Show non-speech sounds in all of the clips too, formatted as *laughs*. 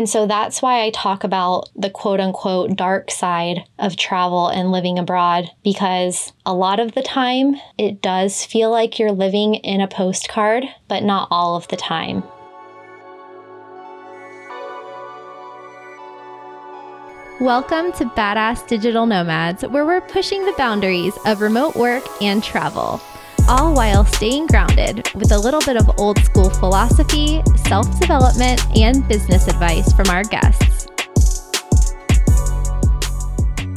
And so that's why I talk about the quote unquote dark side of travel and living abroad, because a lot of the time it does feel like you're living in a postcard, but not all of the time. Welcome to Badass Digital Nomads, where we're pushing the boundaries of remote work and travel all while staying grounded with a little bit of old school philosophy, self development, and business advice from our guests.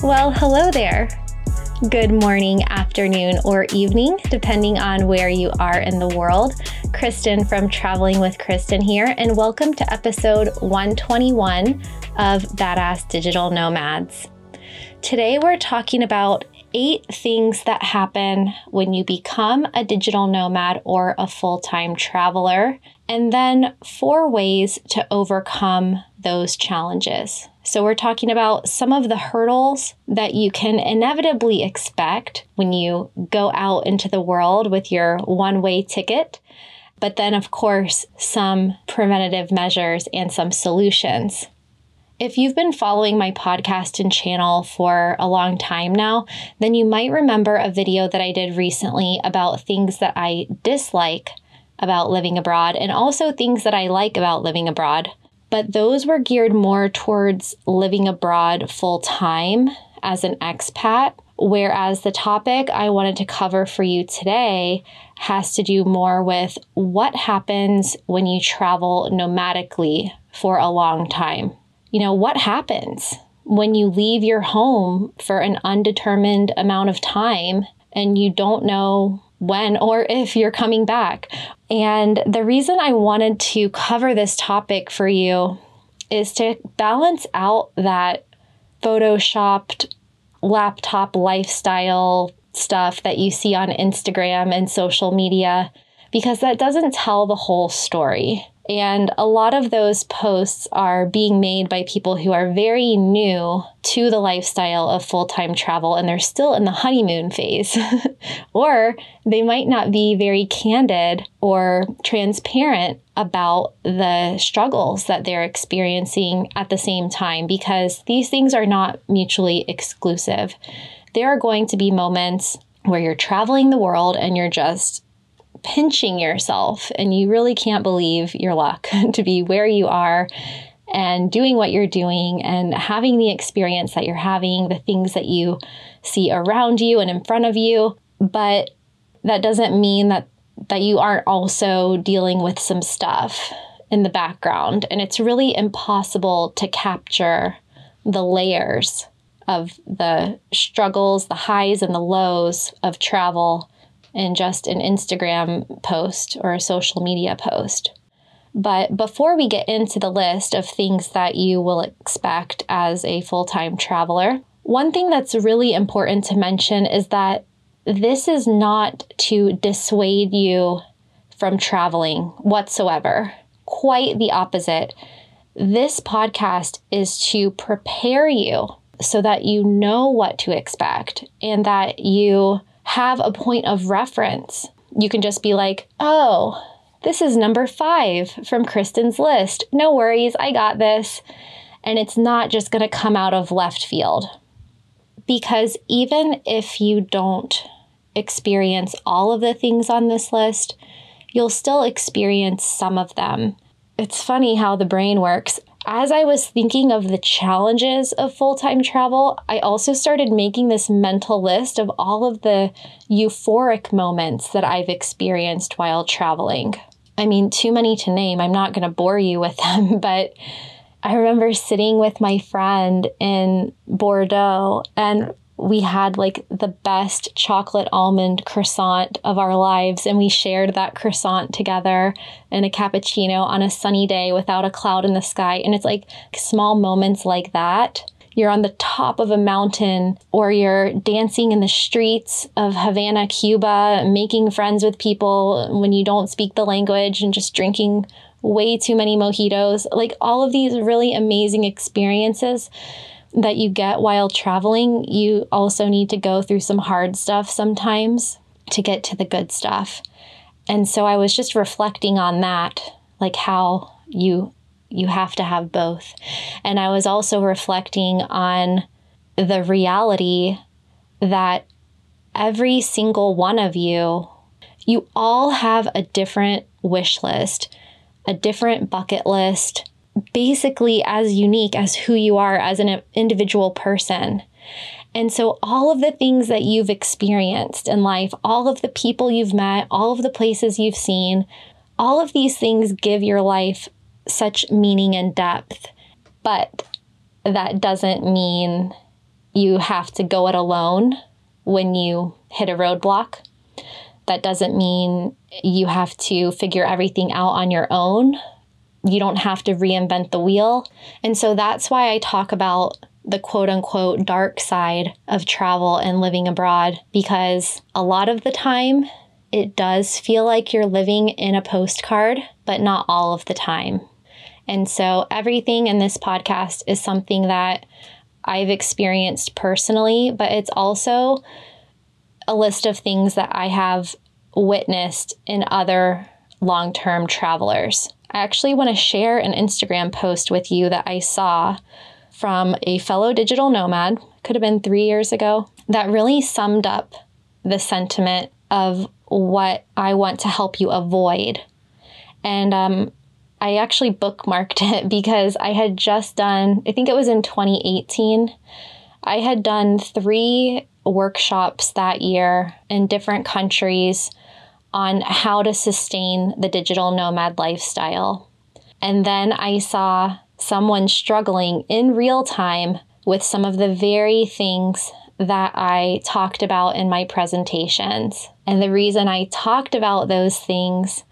Well, hello there. Good morning, afternoon, or evening, depending on where you are in the world. Kristen from Traveling with Kristen here, and welcome to episode 121 of Badass Digital Nomads. Today, we're talking about eight things that happen when you become a digital nomad or a full time traveler, and then four ways to overcome those challenges. So, we're talking about some of the hurdles that you can inevitably expect when you go out into the world with your one way ticket. But then, of course, some preventative measures and some solutions. If you've been following my podcast and channel for a long time now, then you might remember a video that I did recently about things that I dislike about living abroad and also things that I like about living abroad. But those were geared more towards living abroad full time as an expat. Whereas the topic I wanted to cover for you today has to do more with what happens when you travel nomadically for a long time you know, what happens when you leave your home for an undetermined amount of time and you don't know when or if you're coming back. And the reason I wanted to cover this topic for you is to balance out that photoshopped laptop lifestyle stuff that you see on Instagram and social media because that doesn't tell the whole story. And a lot of those posts are being made by people who are very new to the lifestyle of full time travel and they're still in the honeymoon phase. *laughs* or they might not be very candid or transparent about the struggles that they're experiencing at the same time because these things are not mutually exclusive. There are going to be moments where you're traveling the world and you're just pinching yourself and you really can't believe your luck *laughs* to be where you are and doing what you're doing and having the experience that you're having, the things that you see around you and in front of you. But that doesn't mean that that you aren't also dealing with some stuff in the background and it's really impossible to capture the layers of the struggles, the highs and the lows of travel in just an Instagram post or a social media post. But before we get into the list of things that you will expect as a full time traveler, one thing that's really important to mention is that this is not to dissuade you from traveling whatsoever. Quite the opposite. This podcast is to prepare you so that you know what to expect and that you have a point of reference. You can just be like, oh, this is number five from Kristen's list. No worries, I got this. And it's not just going to come out of left field. Because even if you don't experience all of the things on this list, you'll still experience some of them. It's funny how the brain works as I was thinking of the challenges of full time travel, I also started making this mental list of all of the euphoric moments that I've experienced while traveling. I mean, too many to name. I'm not going to bore you with them, *laughs* but I remember sitting with my friend in Bordeaux and we had like the best chocolate almond croissant of our lives and we shared that croissant together in a cappuccino on a sunny day without a cloud in the sky. And it's like small moments like that. You're on the top of a mountain or you're dancing in the streets of Havana, Cuba, making friends with people when you don't speak the language and just drinking way too many mojitos. Like all of these really amazing experiences that you get while traveling, you also need to go through some hard stuff sometimes to get to the good stuff. And so I was just reflecting on that, like how you You have to have both. And I was also reflecting on the reality that every single one of you, you all have a different wish list, a different bucket list, basically as unique as who you are as an individual person. And so, all of the things that you've experienced in life, all of the people you've met, all of the places you've seen, all of these things give your life such meaning and depth. But that doesn't mean you have to go it alone when you hit a roadblock. That doesn't mean you have to figure everything out on your own. You don't have to reinvent the wheel. And so that's why I talk about the quote unquote dark side of travel and living abroad because a lot of the time it does feel like you're living in a postcard, but not all of the time. And so everything in this podcast is something that I've experienced personally, but it's also a list of things that I have witnessed in other long term travelers. I actually want to share an Instagram post with you that I saw from a fellow digital nomad, could have been three years ago, that really summed up the sentiment of what I want to help you avoid. And um, I actually bookmarked *laughs* it because I had just done, I think it was in 2018, I had done three workshops that year in different countries on how to sustain the digital nomad lifestyle. And then I saw someone struggling in real time with some of the very things that I talked about in my presentations. And the reason I talked about those things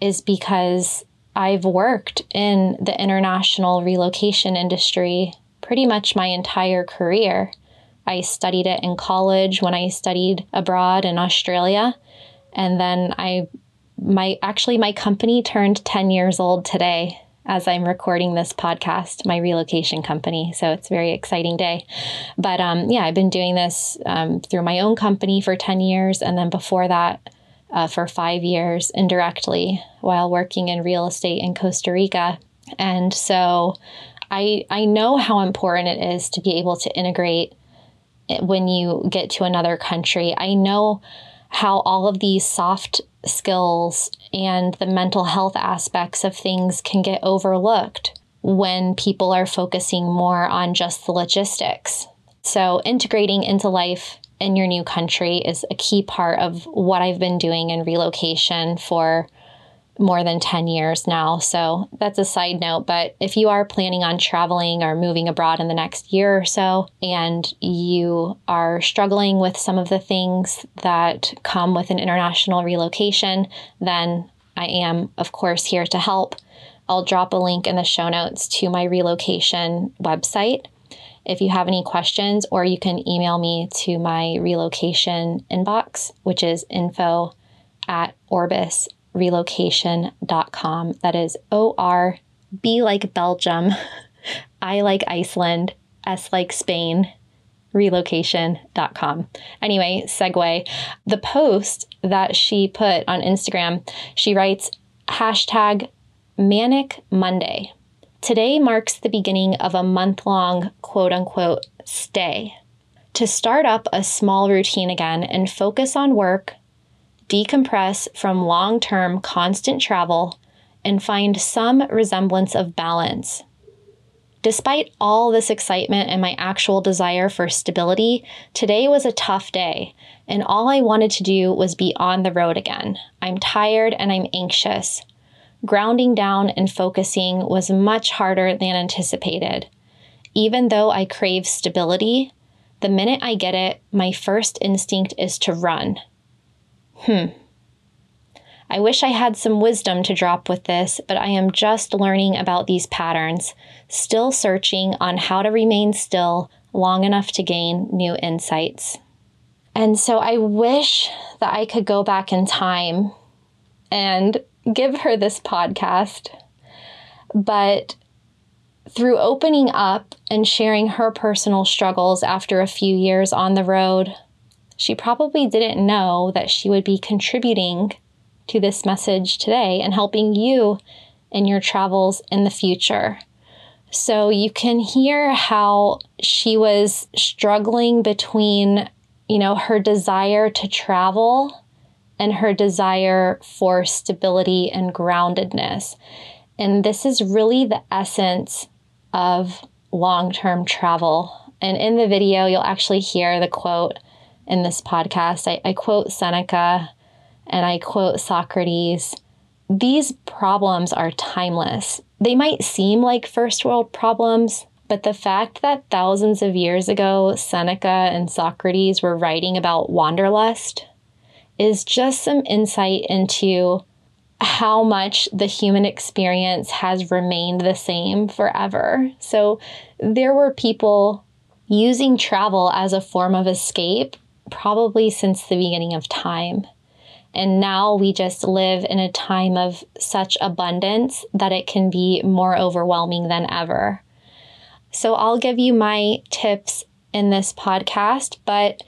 is because I've worked in the international relocation industry pretty much my entire career. I studied it in college when I studied abroad in Australia. And then I my actually my company turned 10 years old today as I'm recording this podcast, my relocation company. So it's a very exciting day. But um, yeah, I've been doing this um, through my own company for 10 years. And then before that, uh, for five years indirectly while working in real estate in Costa Rica. And so I, I know how important it is to be able to integrate when you get to another country. I know how all of these soft skills and the mental health aspects of things can get overlooked when people are focusing more on just the logistics. So, integrating into life in your new country is a key part of what I've been doing in relocation for more than 10 years now. So that's a side note. But if you are planning on traveling or moving abroad in the next year or so, and you are struggling with some of the things that come with an international relocation, then I am, of course, here to help. I'll drop a link in the show notes to my relocation website if you have any questions, or you can email me to my relocation inbox, which is info at Orbis relocation.com. That is O R B like Belgium, *laughs* I like Iceland, S like Spain, relocation.com. Anyway, segue. The post that she put on Instagram, she writes hashtag manic Monday. Today marks the beginning of a month long quote unquote stay. To start up a small routine again and focus on work, decompress from long term constant travel, and find some resemblance of balance. Despite all this excitement and my actual desire for stability, today was a tough day, and all I wanted to do was be on the road again. I'm tired and I'm anxious. Grounding down and focusing was much harder than anticipated. Even though I crave stability, the minute I get it, my first instinct is to run. Hmm. I wish I had some wisdom to drop with this, but I am just learning about these patterns, still searching on how to remain still long enough to gain new insights. And so I wish that I could go back in time and give her this podcast. But through opening up and sharing her personal struggles after a few years on the road, she probably didn't know that she would be contributing to this message today and helping you in your travels in the future. So you can hear how she was struggling between, you know, her desire to travel and her desire for stability and groundedness. And this is really the essence of long term travel. And in the video, you'll actually hear the quote in this podcast. I, I quote Seneca and I quote Socrates. These problems are timeless. They might seem like first world problems, but the fact that thousands of years ago Seneca and Socrates were writing about wanderlust is just some insight into how much the human experience has remained the same forever. So there were people using travel as a form of escape probably since the beginning of time. And now we just live in a time of such abundance that it can be more overwhelming than ever. So I'll give you my tips in this podcast, but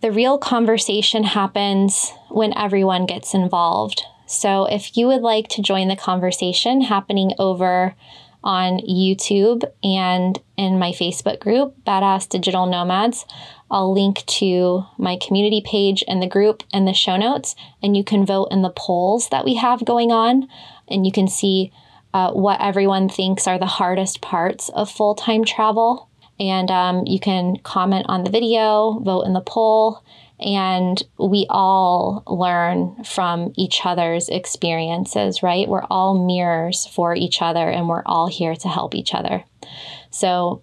the real conversation happens when everyone gets involved. So if you would like to join the conversation happening over on YouTube and in my Facebook group, Badass Digital Nomads, I'll link to my community page and the group and the show notes, and you can vote in the polls that we have going on, and you can see uh, what everyone thinks are the hardest parts of full time travel. And um, you can comment on the video, vote in the poll, and we all learn from each other's experiences, right? We're all mirrors for each other and we're all here to help each other. So,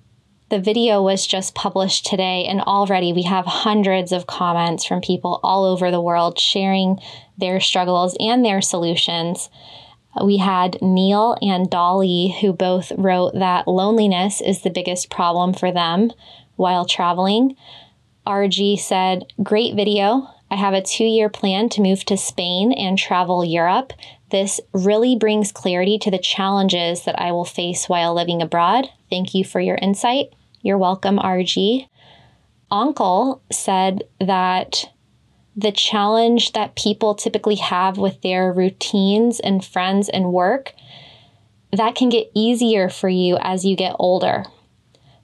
the video was just published today, and already we have hundreds of comments from people all over the world sharing their struggles and their solutions. We had Neil and Dolly, who both wrote that loneliness is the biggest problem for them while traveling. RG said, Great video. I have a two year plan to move to Spain and travel Europe. This really brings clarity to the challenges that I will face while living abroad. Thank you for your insight. You're welcome, RG. Uncle said that the challenge that people typically have with their routines and friends and work that can get easier for you as you get older.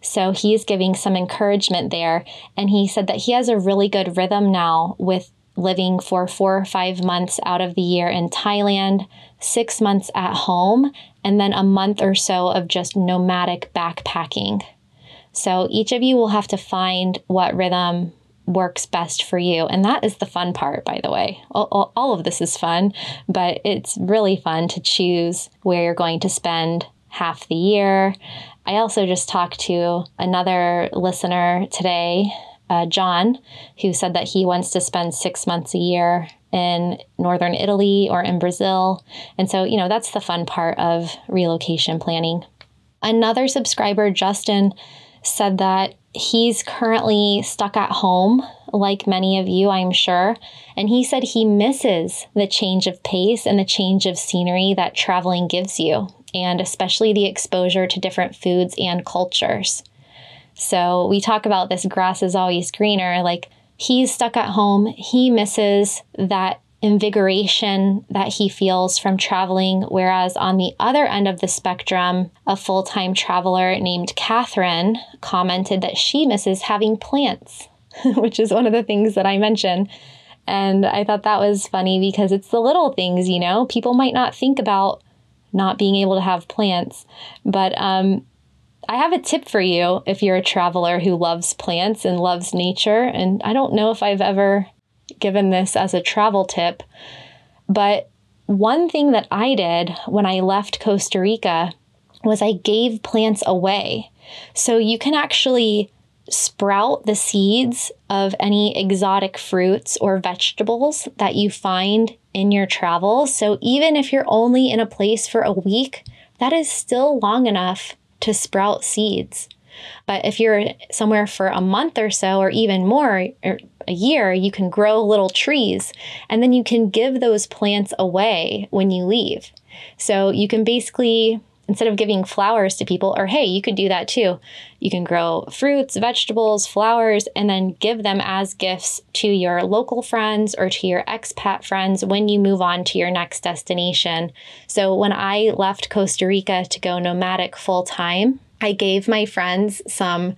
So he's giving some encouragement there. And he said that he has a really good rhythm now with living for four or five months out of the year in Thailand, six months at home, and then a month or so of just nomadic backpacking. So each of you will have to find what rhythm works best for you. And that is the fun part, by the way. All, all, of this is fun, but it's really fun to choose where you're going to spend half the year. I also just talked to another listener today, uh, John, who said that he wants to spend six months a year in northern Italy or in Brazil. And so, you know, that's the fun part of relocation planning. Another subscriber, Justin, said that he's currently stuck at home, like many of you, I'm sure. And he said he misses the change of pace and the change of scenery that traveling gives you and especially the exposure to different foods and cultures. So we talk about this grass is always greener. Like he's stuck at home, he misses that invigoration that he feels from traveling. Whereas on the other end of the spectrum, a full time traveler named Catherine commented that she misses having plants, *laughs* which is one of the things that I mentioned. And I thought that was funny because it's the little things, you know, people might not think about not being able to have plants. But um, I have a tip for you if you're a traveler who loves plants and loves nature. And I don't know if I've ever given this as a travel tip, but one thing that I did when I left Costa Rica was I gave plants away. So you can actually sprout the seeds of any exotic fruits or vegetables that you find in your travels. So even if you're only in a place for a week, that is still long enough to sprout seeds. But if you're somewhere for a month or so, or even more, or a year, you can grow little trees and then you can give those plants away when you leave. So you can basically instead of giving flowers to people, or hey, you could do that too. You can grow fruits, vegetables, flowers, and then give them as gifts to your local friends or to your expat friends when you move on to your next destination. So when I left Costa Rica to go nomadic full time, I gave my friends some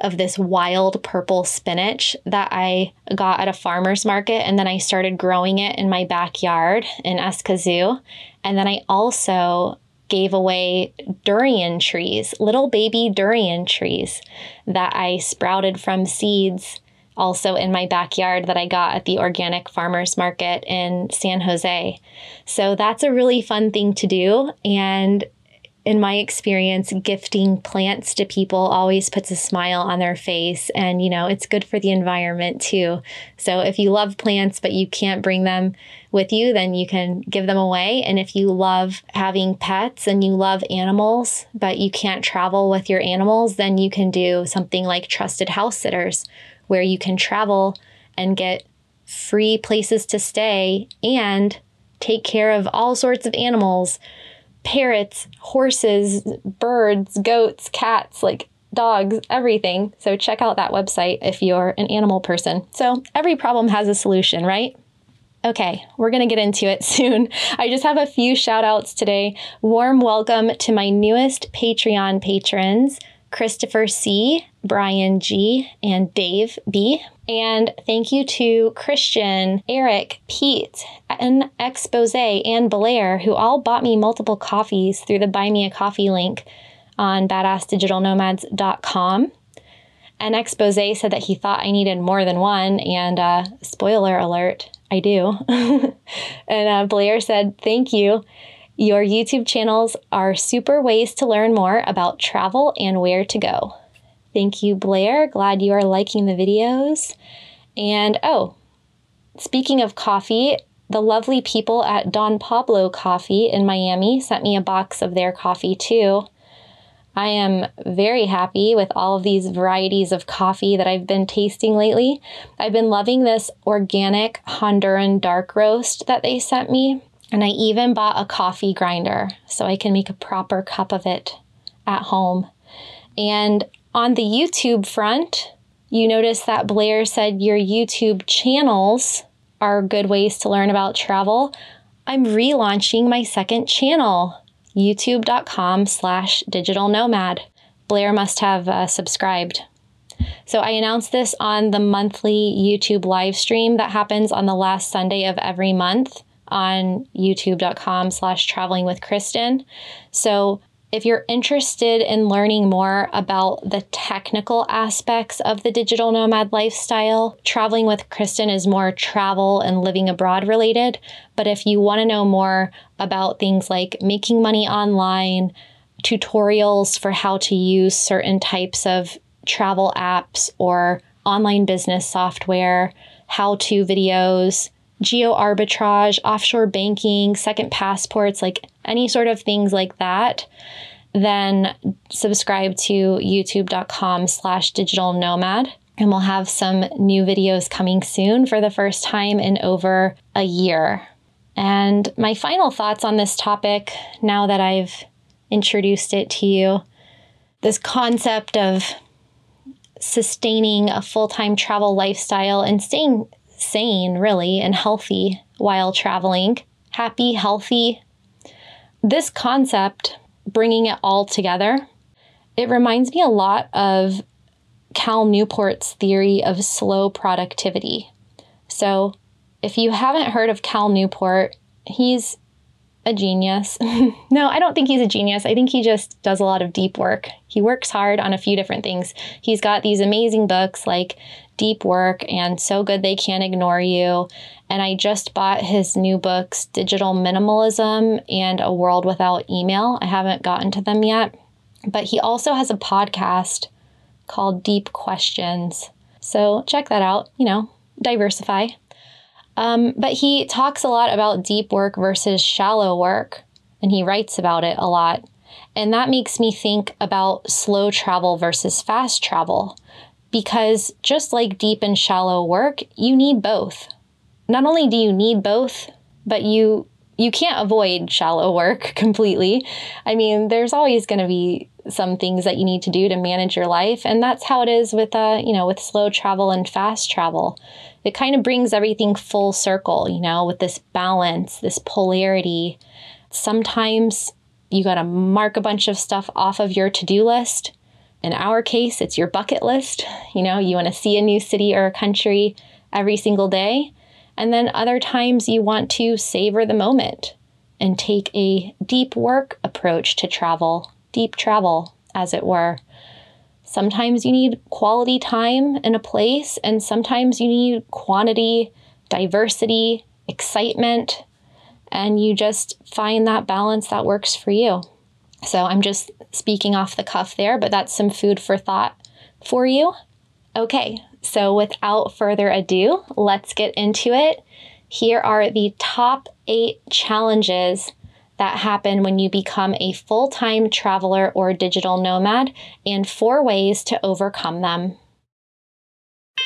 of this wild purple spinach that I got at a farmer's market. And then I started growing it in my backyard in Escazú. And then I also gave away durian trees, little baby durian trees that I sprouted from seeds also in my backyard that I got at the organic farmers market in San Jose. So that's a really fun thing to do. And in my experience, gifting plants to people always puts a smile on their face. And, you know, it's good for the environment too. So if you love plants, but you can't bring them with you, then you can give them away. And if you love having pets and you love animals, but you can't travel with your animals, then you can do something like trusted house sitters, where you can travel and get free places to stay and take care of all sorts of animals parrots, horses, birds, goats, cats, like dogs, everything. So check out that website if you're an animal person. So every problem has a solution, right? Okay, we're to get into it *laughs* soon. I just have a few shout outs today. Warm welcome to my newest Patreon patrons. Christopher C., Brian G., and Dave B. And thank you to Christian, Eric, Pete, and Expose, and Blair, who all bought me multiple coffees through the Buy Me a Coffee link on badassdigitalnomads.com. And Expose said that he thought I needed more than one, and uh, spoiler alert, I do. *laughs* and uh, Blair said, Thank you. Your YouTube channels are super ways to learn more about travel and where to go. Thank you, Blair. Glad you are liking the videos. And oh, speaking of coffee, the lovely people at Don Pablo Coffee in Miami sent me a box of their coffee too. I am very happy with all of these varieties of coffee that I've been tasting lately. I've been loving this organic Honduran dark roast that they sent me. And I even bought a coffee grinder so I can make a proper cup of it at home. And on the YouTube front, you notice that Blair said your YouTube channels are good ways to learn about travel. I'm relaunching my second channel, youtube.com slash digital nomad. Blair must have uh, subscribed. So I announced this on the monthly YouTube live stream that happens on the last Sunday of every month on youtube.com slash traveling with Kristen. So if you're interested in learning more about the technical aspects of the digital nomad lifestyle, traveling with Kristen is more travel and living abroad related. But if you want to know more about things like making money online, tutorials for how to use certain types of travel apps or online business software, how to videos, geo arbitrage, offshore banking, second passports, like any sort of things like that, then subscribe to youtube.com slash digital nomad. And we'll have some new videos coming soon for the first time in over a year. And my final thoughts on this topic, now that I've introduced it to you, this concept of sustaining a full time travel lifestyle and staying sane, really, and healthy while traveling. Happy, healthy. This concept, bringing it all together, it reminds me a lot of Cal Newport's theory of slow productivity. So, if you haven't heard of Cal Newport, he's a genius. *laughs* no, I don't think he's a genius. I think he just does a lot of deep work. He works hard on a few different things. He's got these amazing books like Deep Work and So Good They Can't Ignore You. And I just bought his new books, Digital Minimalism and A World Without Email. I haven't gotten to them yet. But he also has a podcast called Deep Questions. So check that out, you know, diversify. Um, but he talks a lot about deep work versus shallow work, and he writes about it a lot. And that makes me think about slow travel versus fast travel. Because just like deep and shallow work, you need both. Not only do you need both, but you you can't avoid shallow work *laughs* completely. I mean, there's always going to be some things that you need to do to manage your life, and that's how it is with uh, you know, with slow travel and fast travel. It kind of brings everything full circle, you know, with this balance, this polarity. Sometimes you got to mark a bunch of stuff off of your to-do list. In our case, it's your bucket list. You know, you want to see a new city or a country every single day. And then other times you want to savor the moment and take a deep work approach to travel, deep travel, as it were. Sometimes you need quality time in a place, and sometimes you need quantity, diversity, excitement, and you just find that balance that works for you. So I'm just speaking off the cuff there, but that's some food for thought for you. Okay, so, without further ado, let's get into it. Here are the top eight challenges that happen when you become a full time traveler or digital nomad, and four ways to overcome them.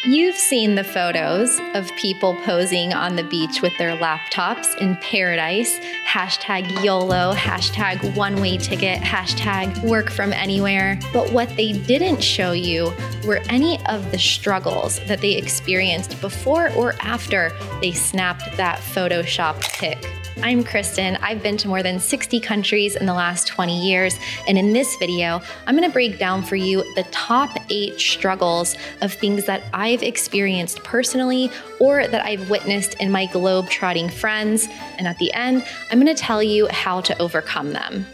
You've seen the photos of people posing on the beach with their laptops in paradise. Hashtag YOLO, hashtag one way ticket, hashtag work from anywhere. But what they didn't show you were any of the struggles that they experienced before or after they snapped that Photoshop pic. I'm Kristen. I've been to more than 60 countries in the last 20 years, and in this video, I'm going to break down for you the top eight struggles of things that I've experienced personally or that I've witnessed in my globe-trotting friends. And at the end, I'm going to tell you how to overcome them.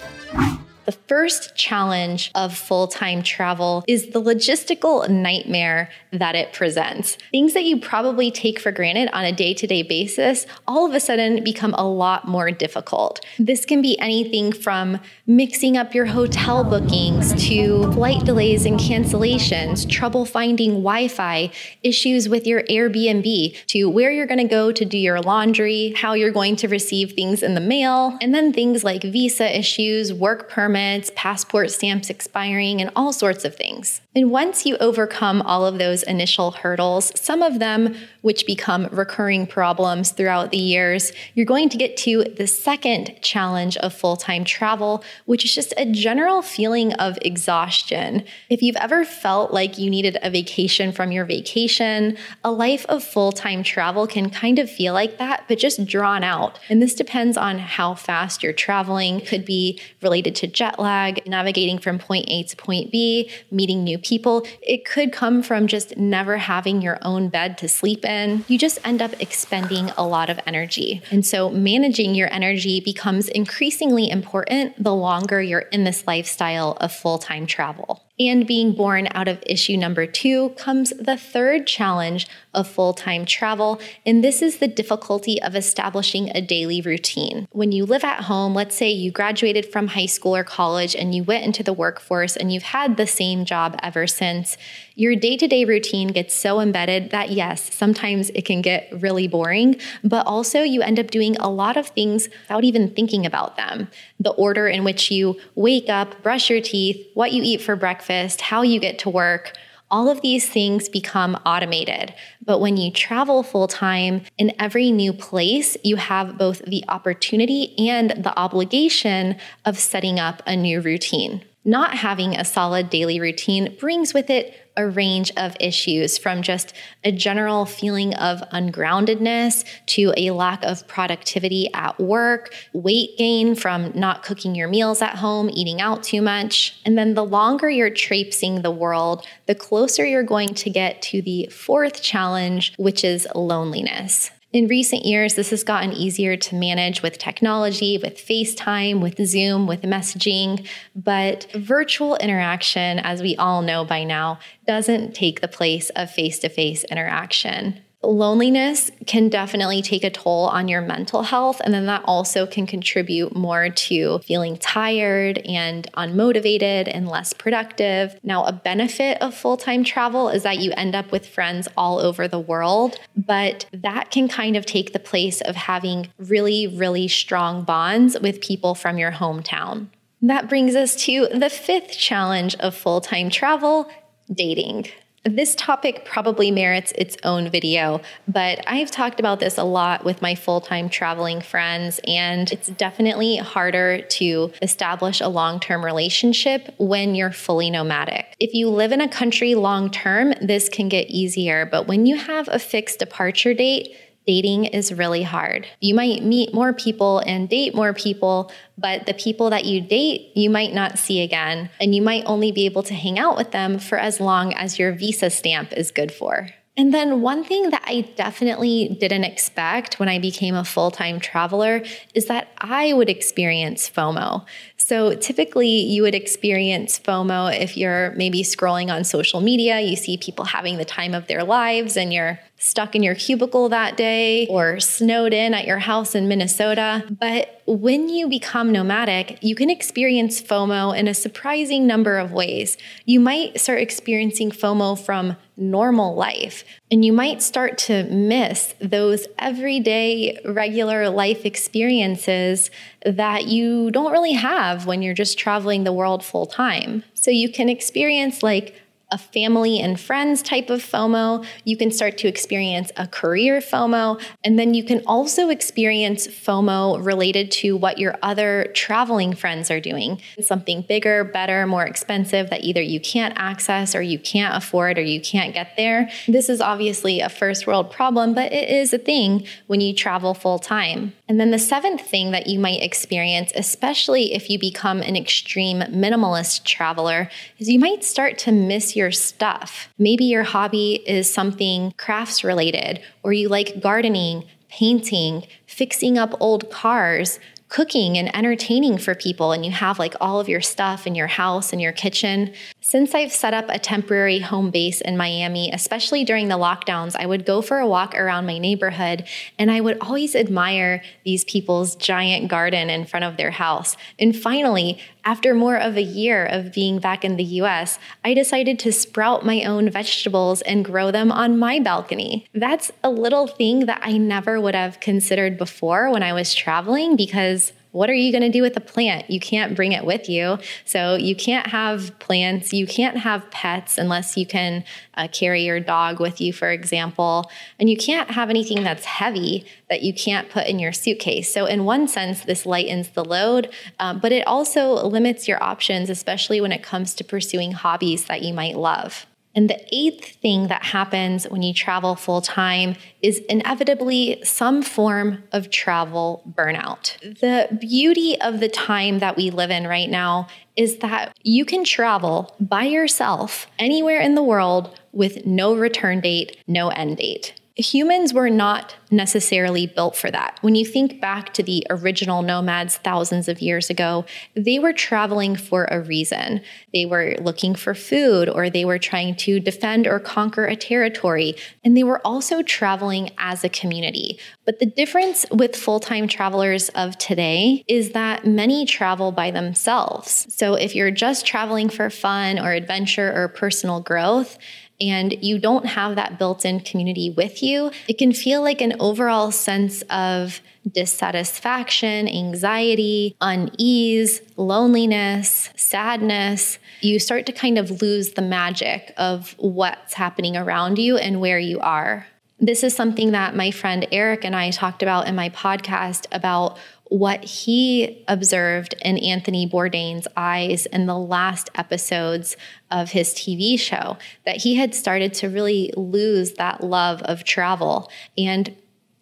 The first challenge of full time travel is the logistical nightmare that it presents. Things that you probably take for granted on a day to day basis all of a sudden become a lot more difficult. This can be anything from mixing up your hotel bookings to flight delays and cancellations, trouble finding Wi Fi, issues with your Airbnb, to where you're going to go to do your laundry, how you're going to receive things in the mail, and then things like visa issues, work permits permits, passport stamps expiring, and all sorts of things. And once you overcome all of those initial hurdles, some of them which become recurring problems throughout the years, you're going to get to the second challenge of full time travel, which is just a general feeling of exhaustion. If you've ever felt like you needed a vacation from your vacation, a life of full time travel can kind of feel like that, but just drawn out. And this depends on how fast you're traveling, could be related to jet lag, navigating from point A to point B, meeting new people. It could come from just never having your own bed to sleep in you just end up expending a lot of energy. And so managing your energy becomes increasingly important the longer you're in this lifestyle of full time travel. And being born out of issue number two comes the third challenge of full time travel, and this is the difficulty of establishing a daily routine. When you live at home, let's say you graduated from high school or college and you went into the workforce and you've had the same job ever since, your day to day routine gets so embedded that, yes, sometimes it can get really boring, but also you end up doing a lot of things without even thinking about them. The order in which you wake up, brush your teeth, what you eat for breakfast, how you get to work, all of these things become automated. But when you travel full time in every new place, you have both the opportunity and the obligation of setting up a new routine. Not having a solid daily routine brings with it a range of issues from just a general feeling of ungroundedness to a lack of productivity at work, weight gain from not cooking your meals at home, eating out too much. And then the longer you're traipsing the world, the closer you're going to get to the fourth challenge, which is loneliness. In recent years, this has gotten easier to manage with technology, with FaceTime, with Zoom, with messaging, but virtual interaction, as we all know by now, doesn't take the place of face to face interaction loneliness can definitely take a toll on your mental health. And then that also can contribute more to feeling tired and unmotivated and less productive. Now, a benefit of full time travel is that you end up with friends all over the world, but that can kind of take the place of having really, really strong bonds with people from your hometown. That brings us to the fifth challenge of full time travel dating. This topic probably merits its own video, but I've talked about this a lot with my full time traveling friends, and it's definitely harder to establish a long term relationship when you're fully nomadic. If you live in a country long term, this can get easier, but when you have a fixed departure date, dating is really hard. You might meet more people and date more people, but the people that you date, you might not see again, and you might only be able to hang out with them for as long as your visa stamp is good for. And then, one thing that I definitely didn't expect when I became a full time traveler is that I would experience FOMO. So, typically, you would experience FOMO if you're maybe scrolling on social media, you see people having the time of their lives, and you're stuck in your cubicle that day or snowed in at your house in Minnesota. But when you become nomadic, you can experience FOMO in a surprising number of ways. You might start experiencing FOMO from normal life, and you might start to miss those everyday, regular life experiences that you don't really have when you're just traveling the world full time. So you can experience like a family and friends type of FOMO. You can start to experience a career FOMO. And then you can also experience FOMO related to what your other traveling friends are doing. Something bigger, better, more expensive that either you can't access or you can't afford or you can't get there. This is obviously a first world problem, but it is a thing when you travel full time. And then the seventh thing that you might experience, especially if you become an extreme minimalist traveler, is you might start to miss your stuff. Maybe your hobby is something crafts related, or you like gardening, painting, fixing up old cars, cooking and entertaining for people and you have like all of your stuff in your house and your kitchen. Since I've set up a temporary home base in Miami, especially during the lockdowns, I would go for a walk around my neighborhood and I would always admire these people's giant garden in front of their house. And finally, after more of a year of being back in the US, I decided to sprout my own vegetables and grow them on my balcony. That's a little thing that I never would have considered before when I was traveling because what are you going to do with the plant? You can't bring it with you. So you can't have plants, you can't have pets unless you can uh, carry your dog with you, for example. And you can't have anything that's heavy that you can't put in your suitcase. So, in one sense, this lightens the load, uh, but it also limits your options, especially when it comes to pursuing hobbies that you might love. And the eighth thing that happens when you travel full time is inevitably some form of travel burnout. The beauty of the time that we live in right now is that you can travel by yourself anywhere in the world with no return date, no end date humans were not necessarily built for that. When you think back to the original nomads thousands of years ago, they were traveling for a reason. They were looking for food, or they were trying to defend or conquer a territory, and they were also traveling as a community. But the difference with full time travelers of today is that many travel by themselves. So if you're just traveling for fun or adventure or personal growth, and you don't have that built in community with you, it can feel like an overall sense of dissatisfaction, anxiety, unease, loneliness, sadness. You start to kind of lose the magic of what's happening around you and where you are. This is something that my friend Eric and I talked about in my podcast about what he observed in Anthony Bourdain's eyes in the last episodes of his TV show, that he had started to really lose that love of travel. And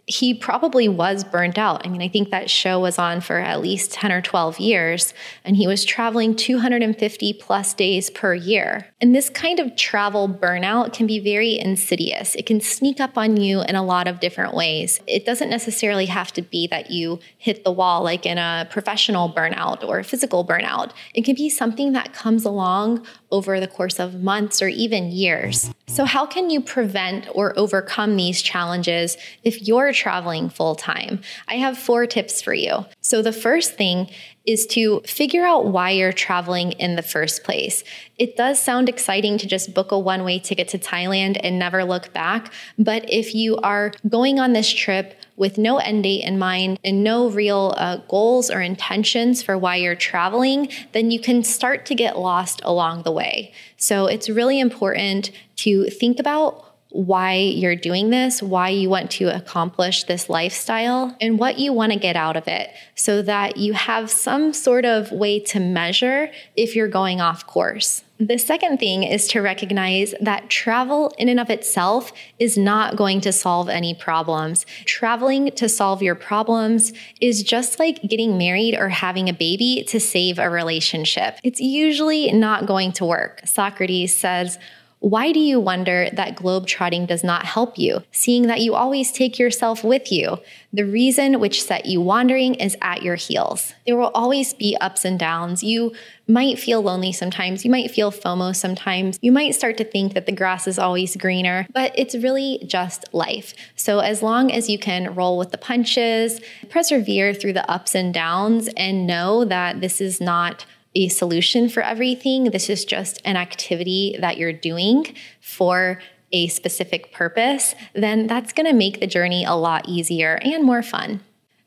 he probably was burnt out. I mean, I think that show was on for at least 10 or 12 years, and he was traveling 250 plus days per year. And this kind of travel burnout can be very insidious. It can sneak up on you in a lot of different ways. It doesn't necessarily have to be that you hit the wall like in a professional burnout or physical burnout. It can be something that comes along over the course of months or even years. So, how can you prevent or overcome these challenges if you're traveling full time? I have four tips for you. So, the first thing is to figure out why you're traveling in the first place. It does sound exciting to just book a one way ticket to Thailand and never look back, but if you are going on this trip with no end date in mind and no real uh, goals or intentions for why you're traveling, then you can start to get lost along the way. So it's really important to think about why you're doing this, why you want to accomplish this lifestyle, and what you want to get out of it so that you have some sort of way to measure if you're going off course. The second thing is to recognize that travel in and of itself is not going to solve any problems. Traveling to solve your problems is just like getting married or having a baby to save a relationship. It's usually not going to work. Socrates says, why do you wonder that globetrotting does not help you, seeing that you always take yourself with you? The reason which set you wandering is at your heels. There will always be ups and downs. You might feel lonely sometimes. You might feel FOMO sometimes. You might start to think that the grass is always greener, but it's really just life. So, as long as you can roll with the punches, persevere through the ups and downs, and know that this is not a solution for everything. This is just an activity that you're doing for a specific purpose, then that's going to make the journey a lot easier and more fun.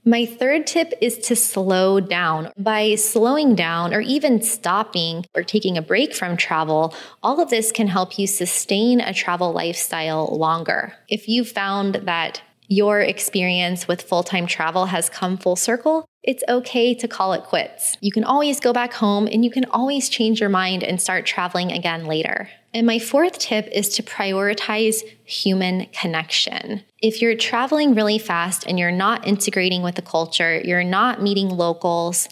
My third tip is to slow down. By slowing down or even stopping or taking a break from travel, all of this can help you sustain a travel lifestyle longer. If you found that your experience with full time travel has come full circle, it's okay to call it quits. You can always go back home and you can always change your mind and start traveling again later. And my fourth tip is to prioritize human connection. If you're traveling really fast and you're not integrating with the culture, you're not meeting locals,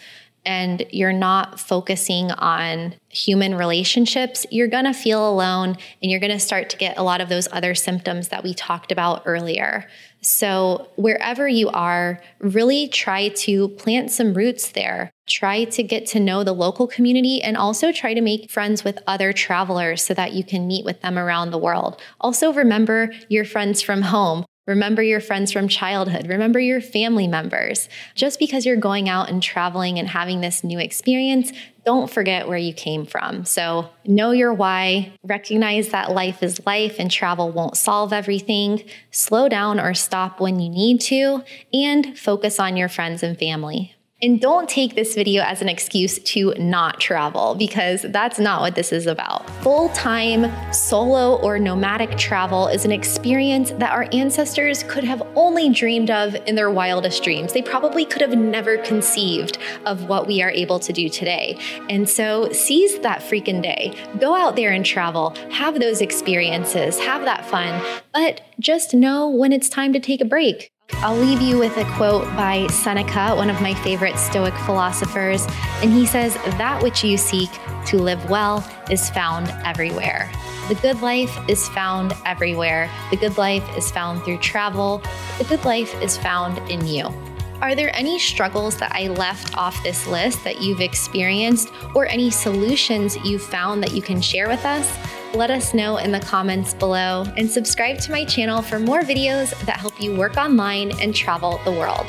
and you're not focusing on human relationships, you're gonna feel alone and you're gonna start to get a lot of those other symptoms that we talked about earlier. So, wherever you are, really try to plant some roots there. Try to get to know the local community and also try to make friends with other travelers so that you can meet with them around the world. Also, remember your friends from home. Remember your friends from childhood. Remember your family members. Just because you're going out and traveling and having this new experience, don't forget where you came from. So, know your why, recognize that life is life and travel won't solve everything. Slow down or stop when you need to, and focus on your friends and family. And don't take this video as an excuse to not travel because that's not what this is about. Full time solo or nomadic travel is an experience that our ancestors could have only dreamed of in their wildest dreams. They probably could have never conceived of what we are able to do today. And so seize that freaking day. Go out there and travel, have those experiences, have that fun, but just know when it's time to take a break. I'll leave you with a quote by Seneca, one of my favorite Stoic philosophers, and he says, That which you seek to live well is found everywhere. The good life is found everywhere. The good life is found through travel. The good life is found in you. Are there any struggles that I left off this list that you've experienced, or any solutions you've found that you can share with us? Let us know in the comments below and subscribe to my channel for more videos that help you work online and travel the world.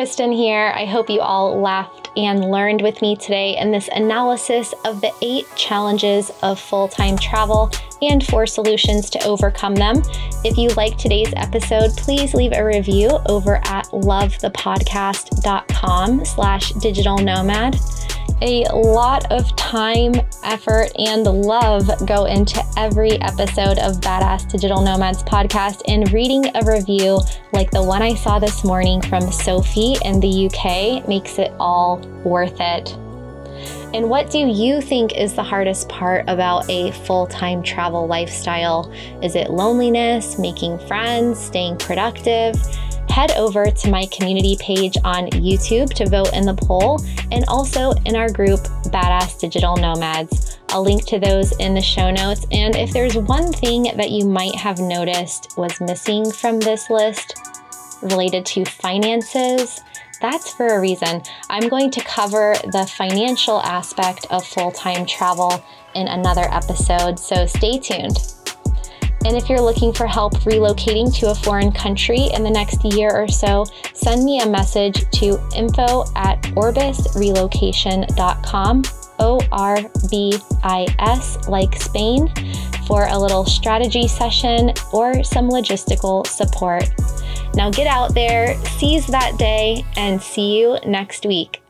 Kristen here. I hope you all laughed and learned with me today in this analysis of the eight challenges of full time travel and four solutions to overcome them. If you like today's episode, please leave a review over at lovethepodcast.com slash digital nomad a lot of time, effort, and love go into every episode of Badass Digital Nomads podcast. And reading a review like the one I saw this morning from Sophie in the UK makes it all worth it. And what do you think is the hardest part about a full time travel lifestyle? Is it loneliness, making friends, staying productive? Head over to my community page on YouTube to vote in the poll and also in our group, Badass Digital Nomads. I'll link to those in the show notes. And if there's one thing that you might have noticed was missing from this list related to finances, that's for a reason. I'm going to cover the financial aspect of full time travel in another episode, so stay tuned. And if you're looking for help relocating to a foreign country in the next year or so, send me a message to info at orbisrelocation.com O R B I S, like Spain, for a little strategy session or some logistical support. Now get out there, seize that day, and see you next week.